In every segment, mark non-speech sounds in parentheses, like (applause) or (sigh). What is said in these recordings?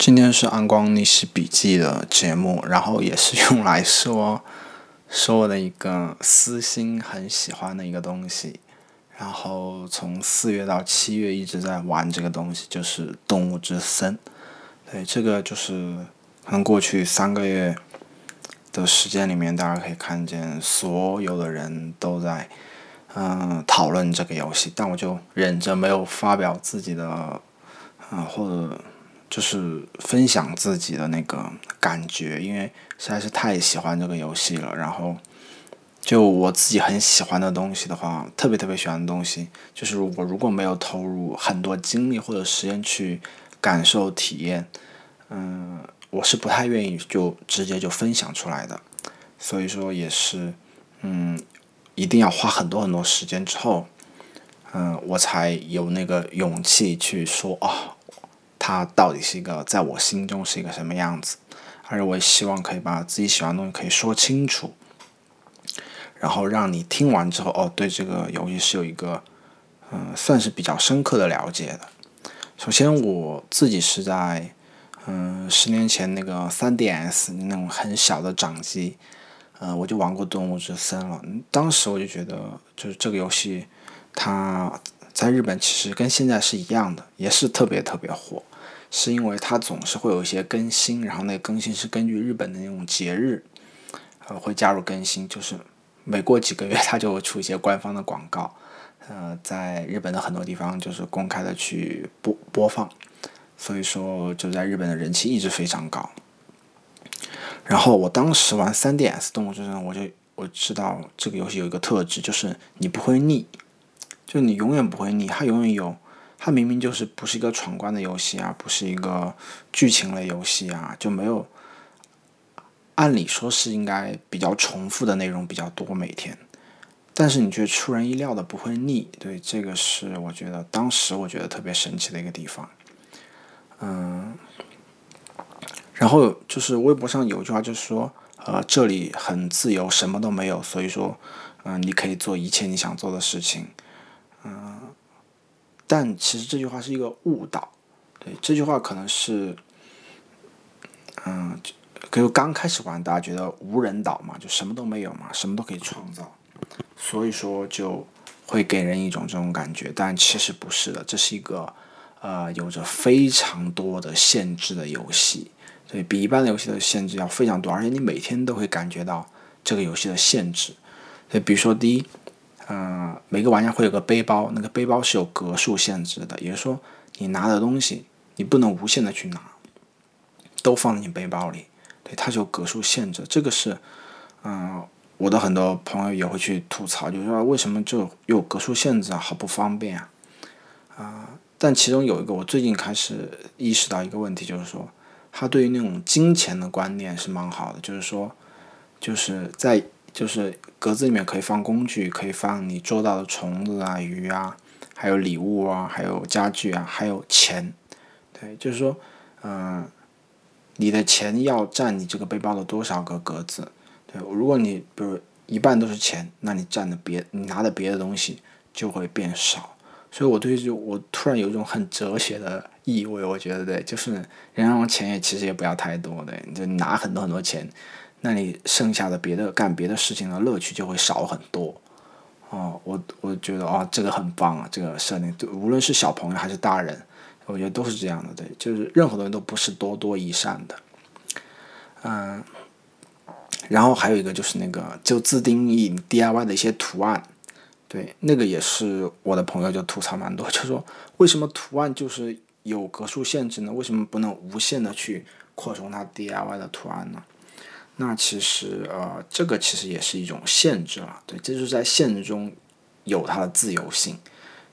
今天是安光逆袭笔记的节目，然后也是用来说说我的一个私心很喜欢的一个东西，然后从四月到七月一直在玩这个东西，就是《动物之森》。对，这个就是可能过去三个月的时间里面，大家可以看见所有的人都在嗯讨论这个游戏，但我就忍着没有发表自己的嗯或者。就是分享自己的那个感觉，因为实在是太喜欢这个游戏了。然后，就我自己很喜欢的东西的话，特别特别喜欢的东西，就是我如果没有投入很多精力或者时间去感受体验，嗯，我是不太愿意就直接就分享出来的。所以说也是，嗯，一定要花很多很多时间之后，嗯，我才有那个勇气去说啊。它到底是一个在我心中是一个什么样子？而且我也希望可以把自己喜欢的东西可以说清楚，然后让你听完之后哦，对这个游戏是有一个嗯，算是比较深刻的了解的。首先我自己是在嗯十年前那个 3DS 那种很小的掌机，嗯，我就玩过《动物之森》了。当时我就觉得，就是这个游戏它在日本其实跟现在是一样的，也是特别特别火。是因为它总是会有一些更新，然后那更新是根据日本的那种节日，呃，会加入更新，就是每过几个月它就会出一些官方的广告，呃，在日本的很多地方就是公开的去播播放，所以说就在日本的人气一直非常高。然后我当时玩 3DS 动物之森，我就我知道这个游戏有一个特质，就是你不会腻，就你永远不会腻，它永远有。它明明就是不是一个闯关的游戏啊，不是一个剧情类游戏啊，就没有。按理说是应该比较重复的内容比较多每天，但是你却出人意料的不会腻，对，这个是我觉得当时我觉得特别神奇的一个地方。嗯，然后就是微博上有一句话就是说，呃，这里很自由，什么都没有，所以说，嗯，你可以做一切你想做的事情，但其实这句话是一个误导，对这句话可能是，嗯，就刚开始玩，大家觉得无人岛嘛，就什么都没有嘛，什么都可以创造，所以说就会给人一种这种感觉，但其实不是的，这是一个呃有着非常多的限制的游戏，对比一般的游戏的限制要非常多，而且你每天都会感觉到这个游戏的限制，对，比如说第一。嗯，每个玩家会有个背包，那个背包是有格数限制的，也就是说，你拿的东西你不能无限的去拿，都放在你背包里，对，它是有格数限制。这个是，嗯，我的很多朋友也会去吐槽，就是说为什么就有格数限制啊，好不方便啊，啊，但其中有一个我最近开始意识到一个问题，就是说，他对于那种金钱的观念是蛮好的，就是说，就是在。就是格子里面可以放工具，可以放你捉到的虫子啊、鱼啊，还有礼物啊，还有家具啊，还有钱。对，就是说，嗯，你的钱要占你这个背包的多少个格子？对，如果你比如一半都是钱，那你占的别你拿的别的东西就会变少。所以我对这我突然有一种很哲学的意味，我觉得对，就是人让钱也其实也不要太多的，就拿很多很多钱。那你剩下的别的干别的事情的乐趣就会少很多，哦，我我觉得哦，这个很棒啊，这个设定，无论是小朋友还是大人，我觉得都是这样的，对，就是任何东西都不是多多益善的，嗯，然后还有一个就是那个就自定义 DIY 的一些图案，对，那个也是我的朋友就吐槽蛮多，(laughs) 就说为什么图案就是有格数限制呢？为什么不能无限的去扩充它 DIY 的图案呢？那其实呃，这个其实也是一种限制了，对，这就是在限制中有它的自由性，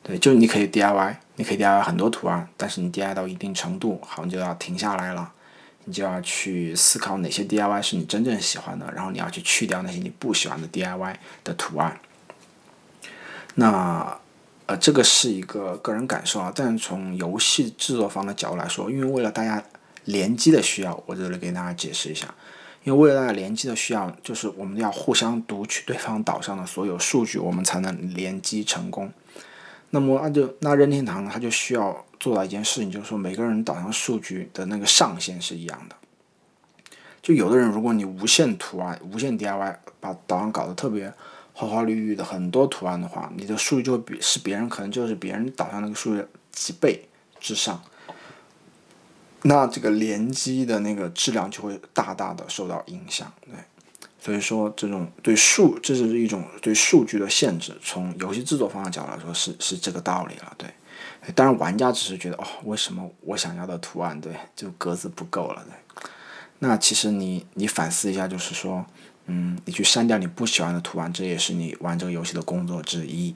对，就是你可以 DIY，你可以 DIY 很多图案，但是你 DIY 到一定程度，好，你就要停下来了，你就要去思考哪些 DIY 是你真正喜欢的，然后你要去去掉那些你不喜欢的 DIY 的图案。那呃，这个是一个个人感受啊，但从游戏制作方的角度来说，因为为了大家联机的需要，我这里给大家解释一下。因为为了联机的需要，就是我们要互相读取对方岛上的所有数据，我们才能联机成功。那么，那就那任天堂它就需要做到一件事情，就是说每个人岛上数据的那个上限是一样的。就有的人，如果你无限图案、无限 DIY，把岛上搞得特别花花绿绿的很多图案的话，你的数据就会比是别人可能就是别人岛上那个数据几倍之上，那这个联机的那个质量就会大大的受到影响。对，所以说这种对数，这是一种对数据的限制。从游戏制作方的角度来说，是是这个道理了。对，当然玩家只是觉得哦，为什么我想要的图案对就格子不够了？对。那其实你你反思一下，就是说，嗯，你去删掉你不喜欢的图案，这也是你玩这个游戏的工作之一，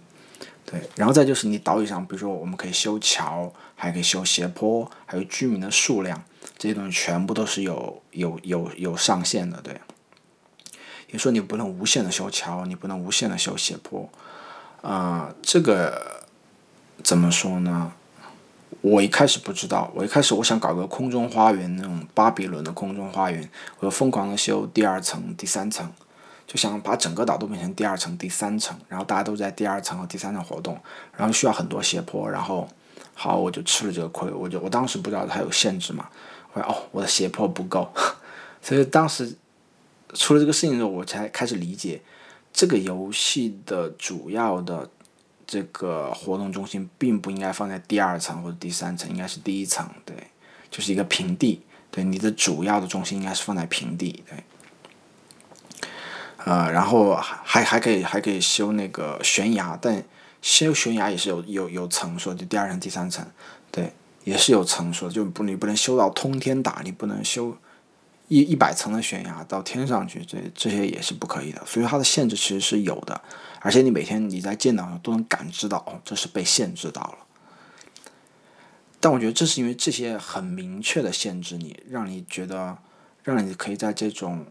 对。然后再就是你岛屿上，比如说我们可以修桥，还可以修斜坡，还有居民的数量，这些东西全部都是有有有有上限的，对。也说你不能无限的修桥，你不能无限的修斜坡，啊，这个怎么说呢？我一开始不知道，我一开始我想搞个空中花园那种巴比伦的空中花园，我就疯狂的修第二层、第三层，就想把整个岛都变成第二层、第三层，然后大家都在第二层和第三层活动，然后需要很多斜坡，然后好我就吃了这个亏，我就我当时不知道它有限制嘛，我说哦我的斜坡不够，(laughs) 所以当时出了这个事情之后，我才开始理解这个游戏的主要的。这个活动中心并不应该放在第二层或者第三层，应该是第一层，对，就是一个平地，对，你的主要的中心应该是放在平地，对，呃，然后还还可以还可以修那个悬崖，但修悬崖也是有有有层数，就第二层、第三层，对，也是有层数，就不你不能修到通天打，你不能修一一百层的悬崖到天上去，这这些也是不可以的，所以它的限制其实是有的。而且你每天你在电脑上都能感知到，哦，这是被限制到了。但我觉得这是因为这些很明确的限制你，让你觉得，让你可以在这种，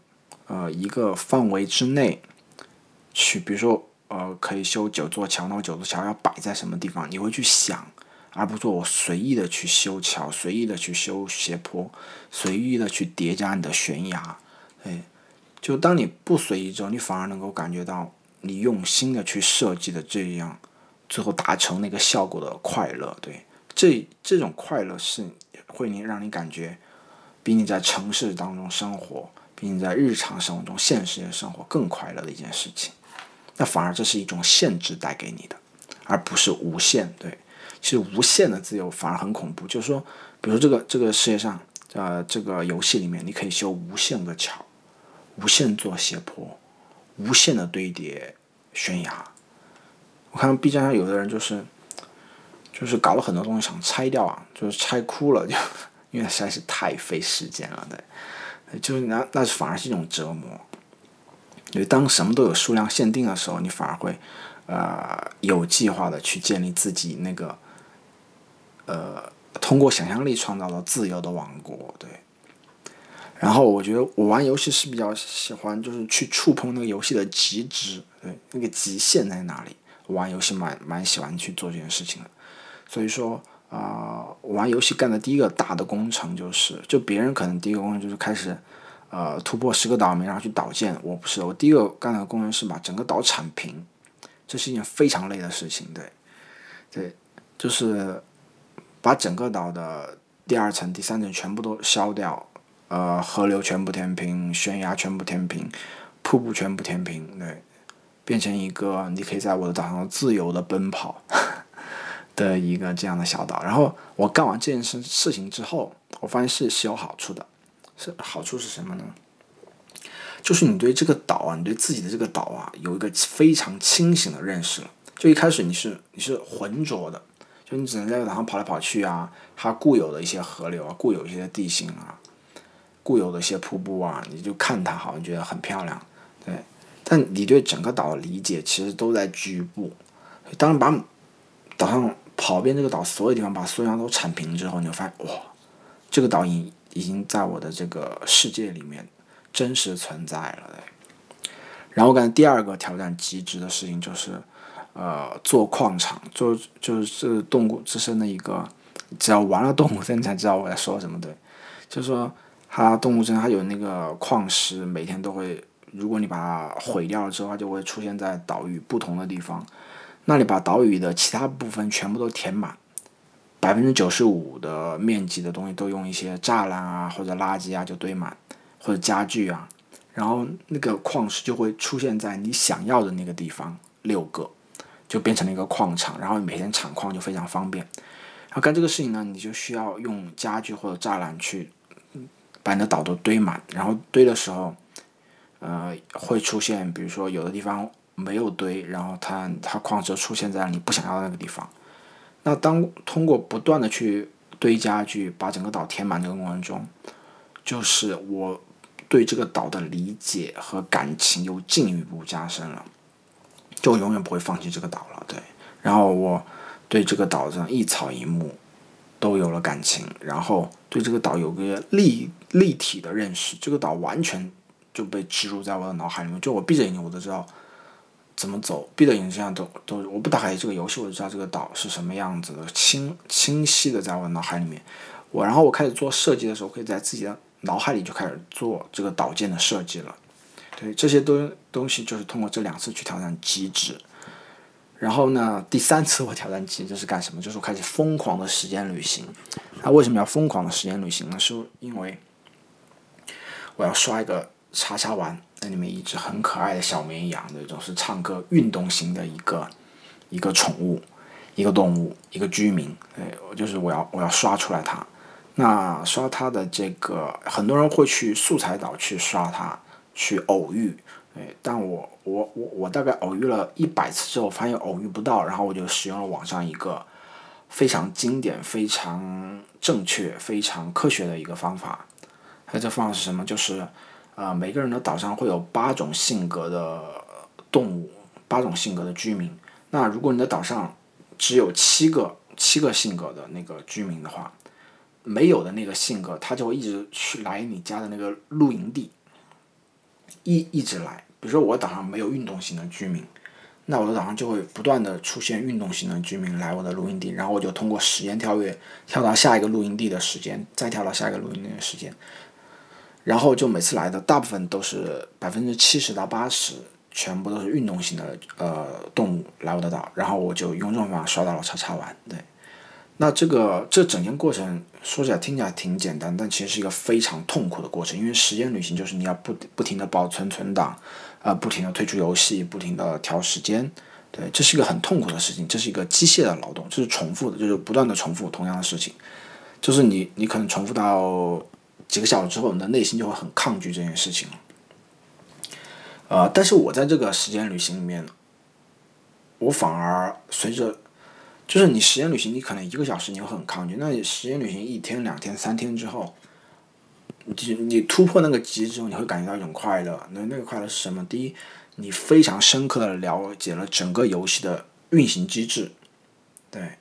呃，一个范围之内，去，比如说，呃，可以修九座桥，那九座桥要摆在什么地方，你会去想，而不是说我随意的去修桥，随意的去修斜坡，随意的去叠加你的悬崖，哎，就当你不随意之后，你反而能够感觉到。你用心的去设计的这样，最后达成那个效果的快乐，对，这这种快乐是会你让你感觉，比你在城市当中生活，比你在日常生活中现实的生活更快乐的一件事情。那反而这是一种限制带给你的，而不是无限。对，其实无限的自由反而很恐怖。就是说，比如这个这个世界上，呃，这个游戏里面，你可以修无限个桥，无限做斜坡。无限的堆叠悬崖，我看 B 站上有的人就是，就是搞了很多东西想拆掉啊，就是拆哭了，就 (laughs) 因为实在是太费时间了，对，就是那那反而是一种折磨。因为当什么都有数量限定的时候，你反而会呃有计划的去建立自己那个呃通过想象力创造的自由的王国，对。然后我觉得我玩游戏是比较喜欢，就是去触碰那个游戏的极致，对，那个极限在哪里？玩游戏蛮蛮喜欢去做这件事情的。所以说啊，玩游戏干的第一个大的工程就是，就别人可能第一个工程就是开始，呃，突破十个岛民然后去岛建，我不是，我第一个干的工程是把整个岛铲平，这是一件非常累的事情，对，对，就是把整个岛的第二层、第三层全部都削掉。呃，河流全部填平，悬崖全部填平，瀑布全部填平，对，变成一个你可以在我的岛上自由的奔跑的一个这样的小岛。然后我干完这件事事情之后，我发现是是有好处的，是好处是什么呢？就是你对这个岛啊，你对自己的这个岛啊，有一个非常清醒的认识了。就一开始你是你是浑浊的，就你只能在岛上跑来跑去啊，它固有的一些河流啊，固有一些地形啊。固有的一些瀑布啊，你就看它好像觉得很漂亮，对。但你对整个岛的理解其实都在局部。当然把岛上跑遍这个岛所有地方，把所有地方都铲平之后，你就发现哇，这个岛已已经在我的这个世界里面真实存在了。然后，我感觉第二个挑战极致的事情就是，呃，做矿场，做就是动物自身的一个，只要玩了动物森才知道我在说什么，对，就是说。它动物镇它有那个矿石，每天都会，如果你把它毁掉了之后，它就会出现在岛屿不同的地方。那你把岛屿的其他部分全部都填满，百分之九十五的面积的东西都用一些栅栏啊或者垃圾啊就堆满，或者家具啊，然后那个矿石就会出现在你想要的那个地方，六个就变成了一个矿场，然后每天产矿就非常方便。然后干这个事情呢，你就需要用家具或者栅栏去把你的岛都堆满，然后堆的时候，呃，会出现比如说有的地方没有堆，然后它它矿石出现在你不想要的那个地方。那当通过不断的去堆家具，把整个岛填满这个过程中，就是我对这个岛的理解和感情又进一步加深了，就永远不会放弃这个岛了。对，然后我对这个岛上一草一木都有了感情，然后对这个岛有个立立体的认识，这个岛完全就被植入在我的脑海里面，就我闭着眼睛我都知道。怎么走？闭着眼睛这样都都，我不打开这个游戏，我就知道这个岛是什么样子的，清清晰的在我脑海里面。我然后我开始做设计的时候，可以在自己的脑海里就开始做这个岛建的设计了。对，这些都东西就是通过这两次去挑战极致。然后呢，第三次我挑战极致是干什么？就是我开始疯狂的时间旅行。那为什么要疯狂的时间旅行呢？是因为我要刷一个叉叉丸。那里面一只很可爱的小绵羊，那种是唱歌运动型的一个一个宠物，一个动物，一个居民。哎，我就是我要我要刷出来它。那刷它的这个，很多人会去素材岛去刷它，去偶遇。哎，但我我我我大概偶遇了一百次之后，发现偶遇不到，然后我就使用了网上一个非常经典、非常正确、非常科学的一个方法。它这方法是什么？就是。啊，每个人的岛上会有八种性格的动物，八种性格的居民。那如果你的岛上只有七个七个性格的那个居民的话，没有的那个性格，他就会一直去来你家的那个露营地，一一直来。比如说我岛上没有运动型的居民，那我的岛上就会不断的出现运动型的居民来我的露营地，然后我就通过时间跳跃跳到下一个露营地的时间，再跳到下一个露营地的时间。然后就每次来的大部分都是百分之七十到八十，全部都是运动型的呃动物来我的岛，然后我就用这种方法刷到了叉叉丸。对，那这个这整件过程说起来听起来挺简单，但其实是一个非常痛苦的过程，因为时间旅行就是你要不不停的保存存档，啊，不停的退出游戏，不停的调时间，对，这是一个很痛苦的事情，这是一个机械的劳动，这是重复的，就是不断的重复同样的事情，就是你你可能重复到。几个小时之后，你的内心就会很抗拒这件事情呃，但是我在这个时间旅行里面，我反而随着，就是你时间旅行，你可能一个小时你会很抗拒，那你时间旅行一天、两天、三天之后，你你突破那个极之后，你会感觉到一种快乐。那那个快乐是什么？第一，你非常深刻的了解了整个游戏的运行机制，对。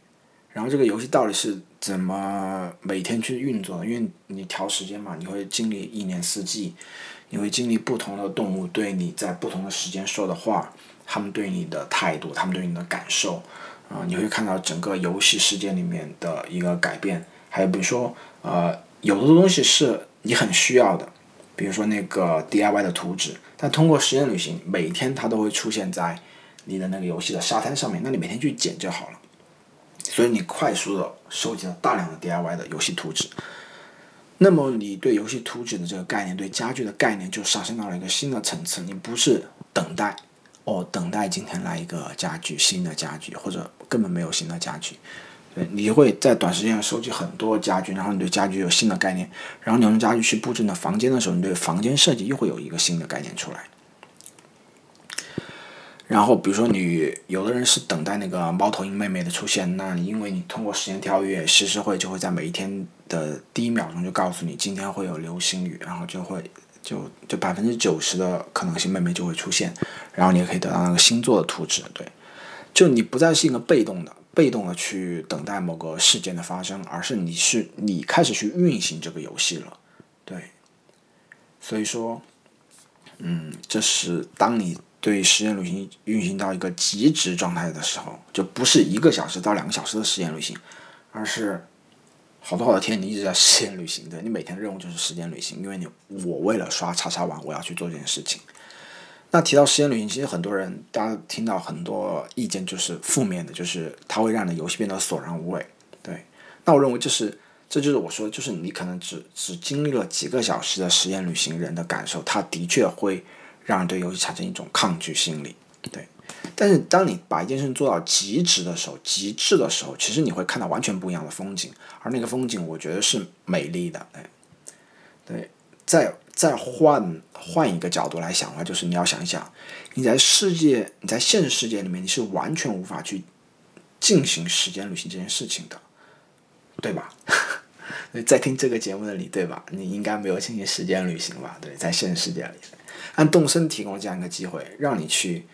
然后这个游戏到底是怎么每天去运作的？因为你调时间嘛，你会经历一年四季，你会经历不同的动物对你在不同的时间说的话，他们对你的态度，他们对你的感受，啊，你会看到整个游戏世界里面的一个改变。还有比如说，呃，有的东西是你很需要的，比如说那个 DIY 的图纸，但通过时间旅行，每天它都会出现在你的那个游戏的沙滩上面，那你每天去捡就好了。所以你快速的收集了大量的 DIY 的游戏图纸，那么你对游戏图纸的这个概念，对家具的概念就上升到了一个新的层次。你不是等待，哦，等待今天来一个家具，新的家具，或者根本没有新的家具，对，你会在短时间收集很多家具，然后你对家具有新的概念，然后你用家具去布置你的房间的时候，你对房间设计又会有一个新的概念出来。然后，比如说你有的人是等待那个猫头鹰妹妹的出现，那因为你通过时间跳跃，时时会就会在每一天的第一秒钟就告诉你今天会有流星雨，然后就会就就百分之九十的可能性妹妹就会出现，然后你也可以得到那个星座的图纸，对，就你不再是一个被动的、被动的去等待某个事件的发生，而是你是你开始去运行这个游戏了，对，所以说，嗯，这是当你。对时间旅行运行到一个极值状态的时候，就不是一个小时到两个小时的时间旅行，而是好多好多天你一直在时间旅行。对你每天的任务就是时间旅行，因为你我为了刷叉叉网，我要去做这件事情。那提到时间旅行，其实很多人大家听到很多意见就是负面的，就是它会让你游戏变得索然无味。对，那我认为就是，这就是我说，就是你可能只只经历了几个小时的实验旅行人的感受，他的确会让人对游戏产生一种抗拒心理，对。但是当你把一件事情做到极致的时候，极致的时候，其实你会看到完全不一样的风景，而那个风景，我觉得是美丽的，对。对，再再换换一个角度来想的话，就是你要想一想，你在世界，你在现实世界里面，你是完全无法去进行时间旅行这件事情的，对吧？(laughs) 在听这个节目的你，对吧？你应该没有进行时间旅行吧？对，在现实世界里，按动森提供这样一个机会，让你去，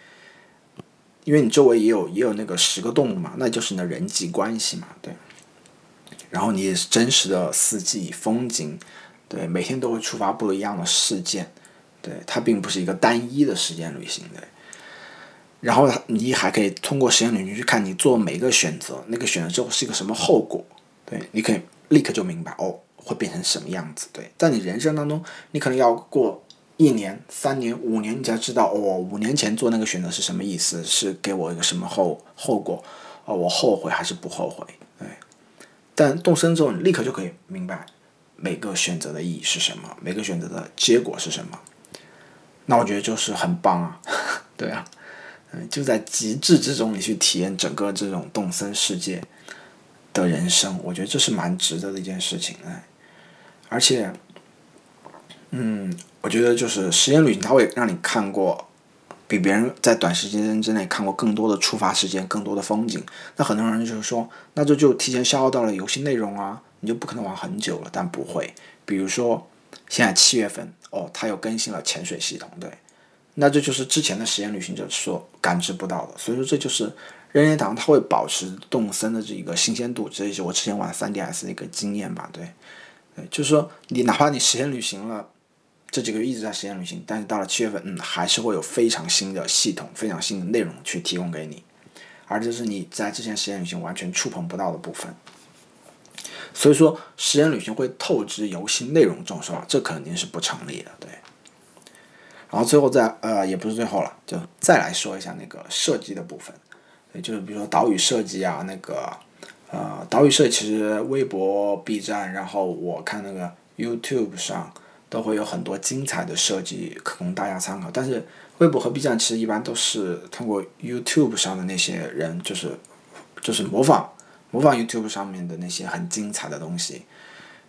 因为你周围也有也有那个十个动物嘛，那就是你的人际关系嘛，对。然后你也是真实的四季风景。对，每天都会触发不一样的事件，对，它并不是一个单一的时间旅行，对。然后你还可以通过时间旅行去看你做每一个选择，那个选择之后是一个什么后果，对，你可以立刻就明白哦，会变成什么样子，对。在你人生当中，你可能要过一年、三年、五年，你才知道哦，五年前做那个选择是什么意思，是给我一个什么后后果，哦，我后悔还是不后悔，对。但动身之后，你立刻就可以明白。每个选择的意义是什么？每个选择的结果是什么？那我觉得就是很棒啊，(laughs) 对啊，嗯，就在极致之中，你去体验整个这种动森世界的人生，我觉得这是蛮值得的一件事情哎。而且，嗯，我觉得就是时间旅行，它会让你看过比别人在短时间之内看过更多的出发时间、更多的风景。那很多人就是说，那这就提前消耗到了游戏内容啊。你就不可能玩很久了，但不会。比如说，现在七月份哦，它又更新了潜水系统，对，那这就是之前的实验旅行者所感知不到的。所以说，这就是任天堂它会保持动森的这一个新鲜度，这也是我之前玩 3DS 的一个经验吧，对，对，就是说你哪怕你实验旅行了这几个月一直在实验旅行，但是到了七月份，嗯，还是会有非常新的系统、非常新的内容去提供给你，而这是你在之前实验旅行完全触碰不到的部分。所以说，实验旅行会透支游戏内容这种说法，这肯定是不成立的，对。然后最后再呃，也不是最后了，就再来说一下那个设计的部分，就是比如说岛屿设计啊，那个呃岛屿设计，其实微博、B 站，然后我看那个 YouTube 上都会有很多精彩的设计可供大家参考。但是微博和 B 站其实一般都是通过 YouTube 上的那些人，就是就是模仿。模仿 YouTube 上面的那些很精彩的东西，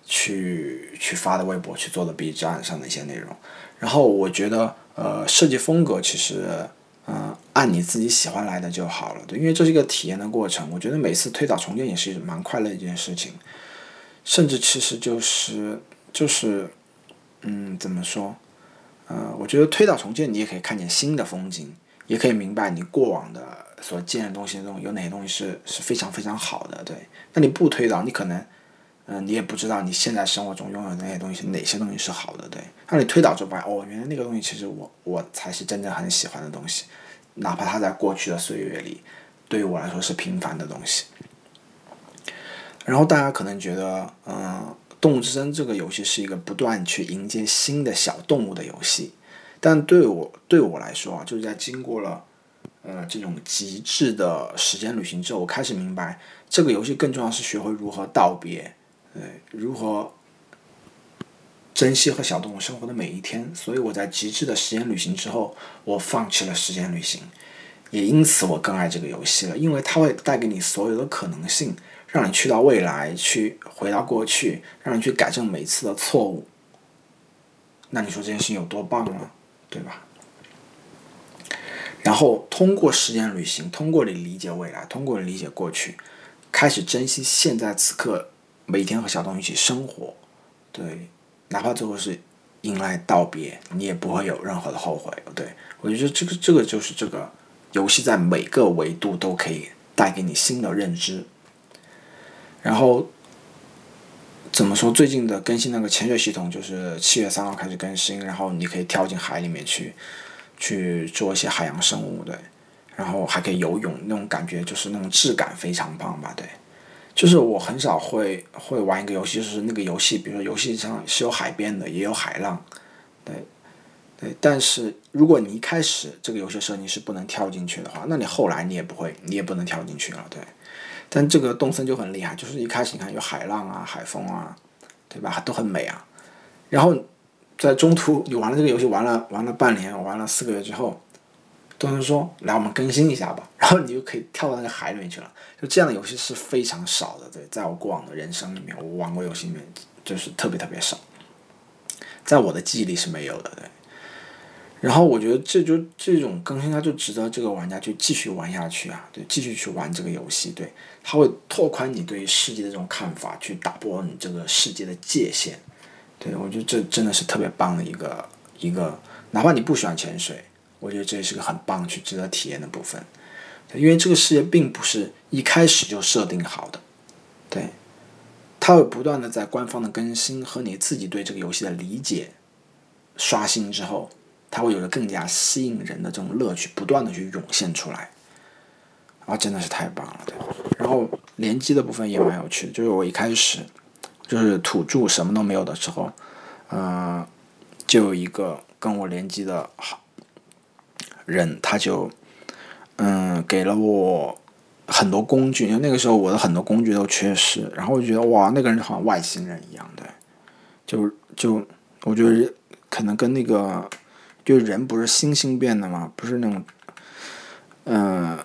去去发的微博，去做的 B 站上的一些内容。然后我觉得，呃，设计风格其实，嗯，按你自己喜欢来的就好了。对，因为这是一个体验的过程。我觉得每次推倒重建也是蛮快乐的一件事情。甚至其实就是就是，嗯，怎么说？呃，我觉得推倒重建你也可以看见新的风景，也可以明白你过往的。所建的东西中有哪些东西是是非常非常好的？对，那你不推倒，你可能，嗯，你也不知道你现在生活中拥有的那些东西哪些东西是好的，对。那你推倒之后发现，哦，原来那个东西其实我我才是真正很喜欢的东西，哪怕它在过去的岁月里，对于我来说是平凡的东西。然后大家可能觉得，嗯，《动物之声》这个游戏是一个不断去迎接新的小动物的游戏，但对我对我来说啊，就是在经过了。呃，这种极致的时间旅行之后，我开始明白，这个游戏更重要是学会如何道别，对，如何珍惜和小动物生活的每一天。所以我在极致的时间旅行之后，我放弃了时间旅行，也因此我更爱这个游戏了，因为它会带给你所有的可能性，让你去到未来，去回到过去，让你去改正每次的错误。那你说这件事情有多棒呢？对吧？然后通过时间旅行，通过你理解未来，通过你理解过去，开始珍惜现在此刻，每天和小动物一起生活，对，哪怕最后是迎来道别，你也不会有任何的后悔。对我觉得这个这个就是这个游戏在每个维度都可以带给你新的认知。然后怎么说？最近的更新那个潜水系统就是七月三号开始更新，然后你可以跳进海里面去。去做一些海洋生物，对，然后还可以游泳，那种感觉就是那种质感非常棒吧，对。就是我很少会会玩一个游戏，就是那个游戏，比如说游戏上是有海边的，也有海浪，对，对。但是如果你一开始这个游戏设定是不能跳进去的话，那你后来你也不会，你也不能跳进去了，对。但这个动森就很厉害，就是一开始你看有海浪啊、海风啊，对吧？都很美啊。然后在中途你玩了这个游戏，玩了玩了半年，玩了四个月之后，动森说：“来，我们更新一下吧。(laughs) ”然后你就可以跳到那个海里面去了。就这样的游戏是非常少的，对，在我过往的人生里面，我玩过游戏里面就是特别特别少，在我的记忆里是没有的，对。然后我觉得这就这种更新，它就值得这个玩家去继续玩下去啊，对，继续去玩这个游戏，对，它会拓宽你对于世界的这种看法，去打破你这个世界的界限，对我觉得这真的是特别棒的一个一个，哪怕你不喜欢潜水，我觉得这也是个很棒去值得体验的部分，因为这个世界并不是一开始就设定好的，对，它会不断的在官方的更新和你自己对这个游戏的理解刷新之后。它会有着更加吸引人的这种乐趣，不断的去涌现出来，啊，真的是太棒了，对。然后联机的部分也蛮有趣的，就是我一开始就是土著什么都没有的时候，嗯，就有一个跟我联机的好人，他就嗯给了我很多工具，因为那个时候我的很多工具都缺失，然后我觉得哇，那个人好像外星人一样，对，就就我觉得可能跟那个。就人不是星星变的吗？不是那种，嗯，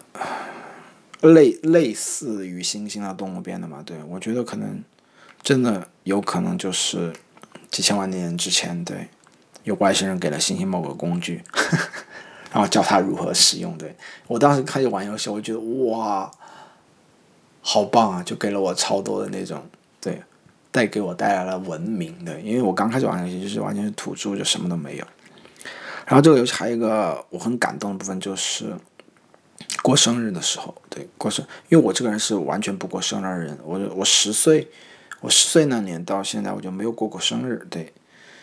类类似于猩猩的动物变的嘛？对，我觉得可能真的有可能就是几千万年之前，对，有外星人给了猩猩某个工具，(laughs) 然后教他如何使用。对我当时开始玩游戏，我觉得哇，好棒啊！就给了我超多的那种，对，带给我带来了文明的，因为我刚开始玩游戏就是完全是土著，就什么都没有。然后这个游戏还有一个我很感动的部分，就是过生日的时候，对过生，因为我这个人是完全不过生日的人，我我十岁，我十岁那年到现在我就没有过过生日，对，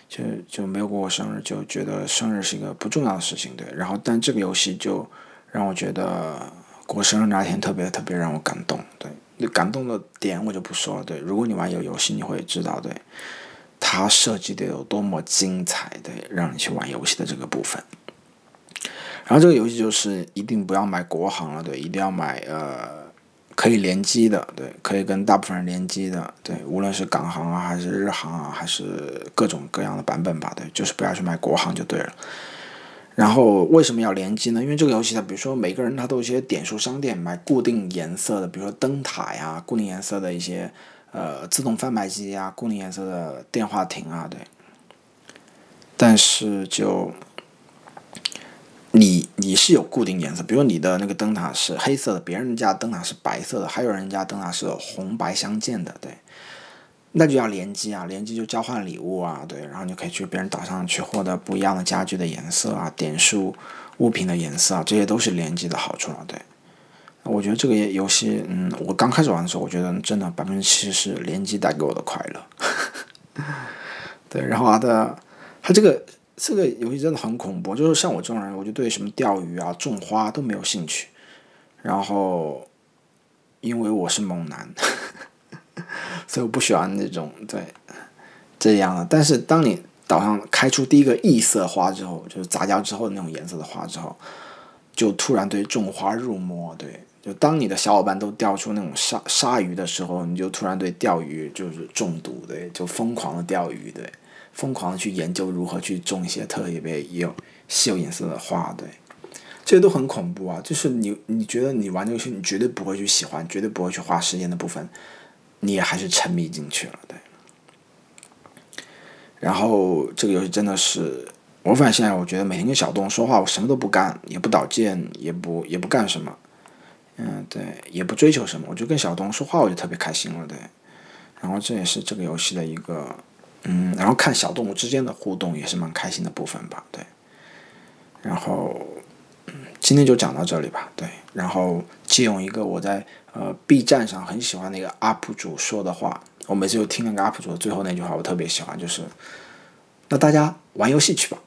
就就没有过过生日，就觉得生日是一个不重要的事情，对。然后但这个游戏就让我觉得过生日那天特别特别让我感动，对，那感动的点我就不说了，对。如果你玩有游戏，你会知道，对。它设计的有多么精彩，的让你去玩游戏的这个部分。然后这个游戏就是一定不要买国行了，对，一定要买呃可以联机的，对，可以跟大部分人联机的，对，无论是港行啊，还是日行啊，还是各种各样的版本吧，对，就是不要去买国行就对了。然后为什么要联机呢？因为这个游戏它，比如说每个人他都有一些点数商店买固定颜色的，比如说灯塔呀，固定颜色的一些。呃，自动贩卖机啊，固定颜色的电话亭啊，对。但是就你你是有固定颜色，比如你的那个灯塔是黑色的，别人家灯塔是白色的，还有人家灯塔是红白相间的，对。那就要联机啊，联机就交换礼物啊，对，然后你可以去别人岛上去获得不一样的家具的颜色啊，点数物品的颜色啊，这些都是联机的好处了，对。我觉得这个游戏，嗯，我刚开始玩的时候，我觉得真的百分之七十是联机带给我的快乐。(laughs) 对，然后它的，它这个这个游戏真的很恐怖，就是像我这种人，我就对什么钓鱼啊、种花都没有兴趣。然后，因为我是猛男，(laughs) 所以我不喜欢那种对这样的。但是当你岛上开出第一个异色花之后，就是杂交之后那种颜色的花之后，就突然对种花入魔，对。就当你的小伙伴都钓出那种鲨鲨鱼的时候，你就突然对钓鱼就是中毒，对，就疯狂的钓鱼，对，疯狂的去研究如何去种一些特别有稀有颜色的花，对，这些都很恐怖啊！就是你你觉得你玩这个游戏，你绝对不会去喜欢，绝对不会去花时间的部分，你也还是沉迷进去了，对。然后这个游戏真的是，我反正现在我觉得每天跟小动物说话，我什么都不干，也不导剑，也不也不干什么。嗯，对，也不追求什么，我就跟小东说话，我就特别开心了，对。然后这也是这个游戏的一个，嗯，然后看小动物之间的互动也是蛮开心的部分吧，对。然后，今天就讲到这里吧，对。然后借用一个我在呃 B 站上很喜欢那个 UP 主说的话，我每次就听那个 UP 主最后那句话，我特别喜欢，就是，那大家玩游戏去吧。